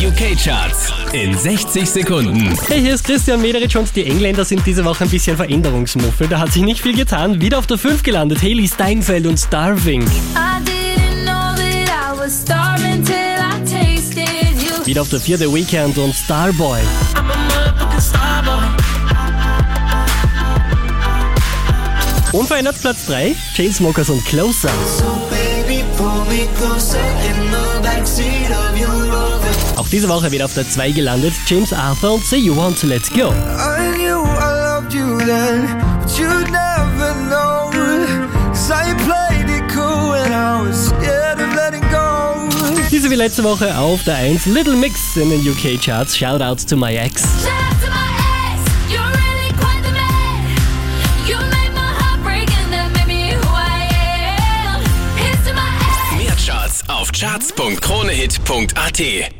UK-Charts in 60 Sekunden. Hey, hier ist Christian Mederich und die Engländer sind diese Woche ein bisschen Veränderungsmuffel. Da hat sich nicht viel getan. Wieder auf der 5 gelandet. Haley Steinfeld und Starving. Wieder auf der 4 The Weekend und Starboy. Unverändert Platz 3, Chainsmokers und Closer. So baby, diese Woche wieder auf der 2 gelandet, James Arthur und Say You Want to Let Go. I knew I loved you then, but you'd never know. Cause I played it cool and I was scared of letting go. Diese wie letzte Woche auf der 1, Little Mix in den UK Charts. Shoutouts to my ex. Shout out to my ex, you're really quite the man. You made my heart break and that made me who I am. Here's to my ex. Mehr Charts auf charts.kronehit.at